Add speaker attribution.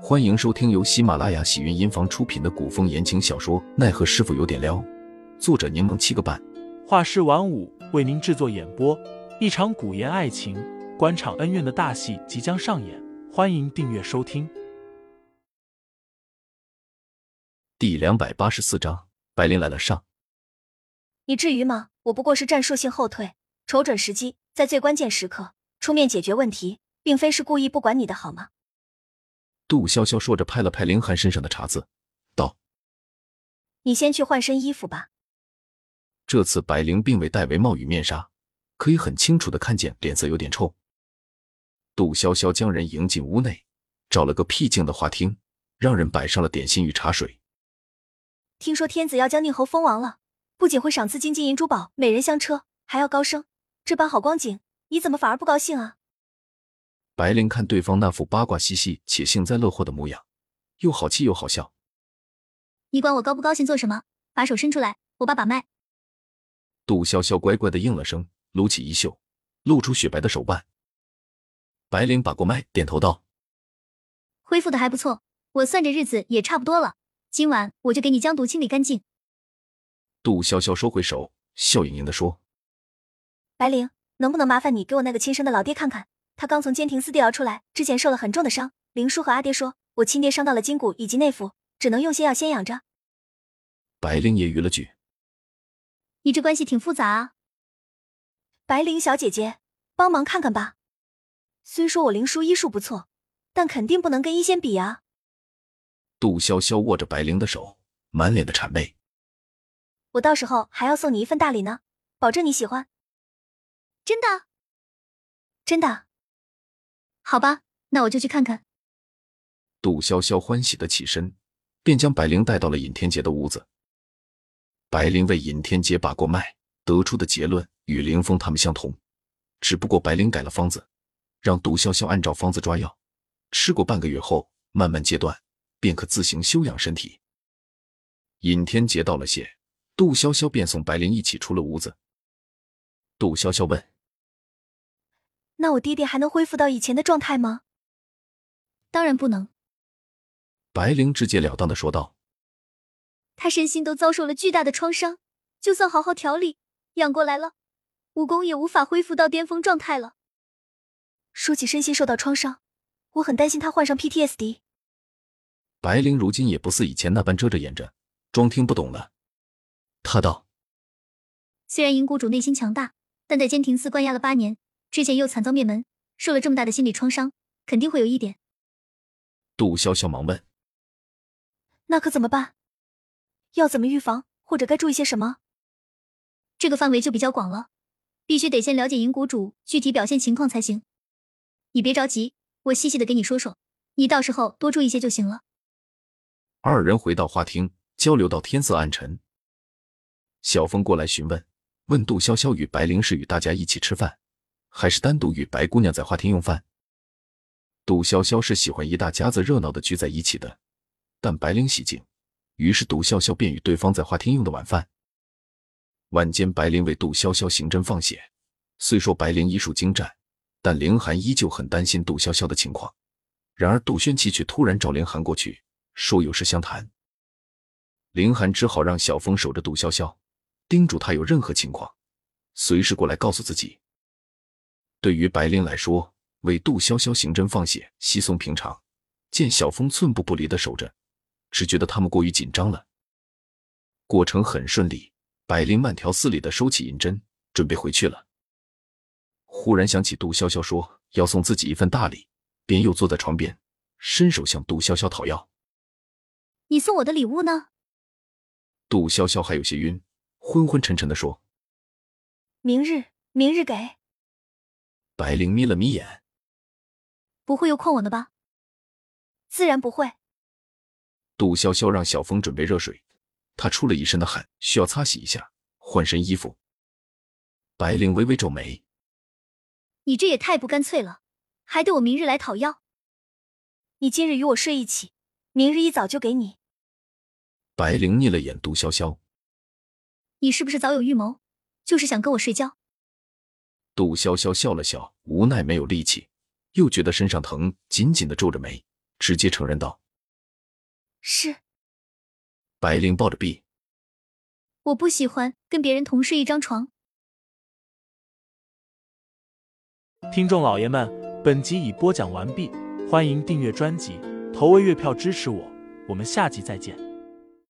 Speaker 1: 欢迎收听由喜马拉雅喜云音房出品的古风言情小说《奈何师傅有点撩》，作者柠檬七个半，
Speaker 2: 画师晚舞为您制作演播。一场古言爱情、官场恩怨的大戏即将上演，欢迎订阅收听。
Speaker 1: 第两百八十四章，白灵来了上。
Speaker 3: 你至于吗？我不过是战术性后退，瞅准时机，在最关键时刻出面解决问题，并非是故意不管你的好吗？
Speaker 1: 杜潇潇说着，拍了拍凌寒身上的茶渍，道：“
Speaker 3: 你先去换身衣服吧。”
Speaker 1: 这次白灵并未戴围帽与面纱，可以很清楚的看见脸色有点臭。杜潇潇将人迎进屋内，找了个僻静的花厅，让人摆上了点心与茶水。
Speaker 3: 听说天子要将宁侯封王了，不仅会赏赐金金银珠宝、美人香车，还要高升。这般好光景，你怎么反而不高兴啊？
Speaker 1: 白灵看对方那副八卦兮兮且幸灾乐祸的模样，又好气又好笑。
Speaker 4: 你管我高不高兴做什么？把手伸出来，我把把脉。
Speaker 1: 杜潇潇乖乖的应了声，撸起衣袖，露出雪白的手腕。白灵把过脉，点头道：“
Speaker 4: 恢复的还不错，我算着日子也差不多了。今晚我就给你将毒清理干净。”
Speaker 1: 杜潇潇收回手，笑盈盈的说：“
Speaker 3: 白灵，能不能麻烦你给我那个亲生的老爹看看？”他刚从监亭寺地牢出来，之前受了很重的伤。林叔和阿爹说，我亲爹伤到了筋骨以及内腑，只能用些药先养着。
Speaker 1: 白灵揶揄了句：“
Speaker 4: 你这关系挺复杂啊。”
Speaker 3: 白灵小姐姐，帮忙看看吧。虽说我林叔医术不错，但肯定不能跟医仙比啊。
Speaker 1: 杜潇潇握着白灵的手，满脸的谄媚。
Speaker 3: 我到时候还要送你一份大礼呢，保证你喜欢。
Speaker 4: 真的？
Speaker 3: 真的？
Speaker 4: 好吧，那我就去看看。
Speaker 1: 杜潇潇欢喜的起身，便将白灵带到了尹天杰的屋子。白灵为尹天杰把过脉，得出的结论与凌风他们相同，只不过白灵改了方子，让杜潇潇按照方子抓药，吃过半个月后，慢慢戒断，便可自行休养身体。尹天杰道了谢，杜潇潇便送白灵一起出了屋子。杜潇潇问。
Speaker 3: 那我爹爹还能恢复到以前的状态吗？
Speaker 4: 当然不能。
Speaker 1: 白灵直截了当的说道：“
Speaker 4: 他身心都遭受了巨大的创伤，就算好好调理养过来了，武功也无法恢复到巅峰状态了。”
Speaker 3: 说起身心受到创伤，我很担心他患上 PTSD。
Speaker 1: 白灵如今也不似以前那般遮着掩着，装听不懂了。他道：“
Speaker 4: 虽然银谷主内心强大，但在监亭寺关押了八年。”之前又惨遭灭门，受了这么大的心理创伤，肯定会有一点。
Speaker 1: 杜潇潇忙问：“
Speaker 3: 那可怎么办？要怎么预防，或者该注意些什么？”
Speaker 4: 这个范围就比较广了，必须得先了解银谷主具体表现情况才行。你别着急，我细细的给你说说，你到时候多注意些就行了。
Speaker 1: 二人回到花厅，交流到天色暗沉。小峰过来询问，问杜潇潇与白灵是与大家一起吃饭。还是单独与白姑娘在花厅用饭。杜潇潇是喜欢一大家子热闹的聚在一起的，但白灵喜静，于是杜潇潇便与对方在花厅用的晚饭。晚间，白灵为杜潇潇行针放血。虽说白灵医术精湛，但凌寒依旧很担心杜潇潇的情况。然而杜轩奇却突然找凌寒过去，说有事相谈。凌寒只好让小峰守着杜潇潇，叮嘱他有任何情况，随时过来告诉自己。对于白灵来说，为杜潇潇行针放血稀松平常。见小峰寸步不离的守着，只觉得他们过于紧张了。过程很顺利，白灵慢条斯理的收起银针，准备回去了。忽然想起杜潇潇说要送自己一份大礼，便又坐在床边，伸手向杜潇潇讨要。
Speaker 4: 你送我的礼物呢？
Speaker 1: 杜潇潇还有些晕，昏昏沉沉的说：“
Speaker 3: 明日，明日给。”
Speaker 1: 白灵眯了眯眼，
Speaker 4: 不会又诓我呢吧？
Speaker 3: 自然不会。
Speaker 1: 杜潇潇让小峰准备热水，他出了一身的汗，需要擦洗一下，换身衣服。白灵微微皱眉：“
Speaker 4: 你这也太不干脆了，还得我明日来讨要？
Speaker 3: 你今日与我睡一起，明日一早就给你。”
Speaker 1: 白灵睨了眼杜潇潇：“
Speaker 4: 你是不是早有预谋，就是想跟我睡觉？”
Speaker 1: 杜潇潇笑了笑，无奈没有力气，又觉得身上疼，紧紧的皱着眉，直接承认道
Speaker 3: 是。
Speaker 1: 白灵抱着臂，
Speaker 4: 我不喜欢跟别人同睡一张床。
Speaker 2: 听众老爷们，本集已播讲完毕，欢迎订阅专辑，投喂月票支持我，我们下集再见。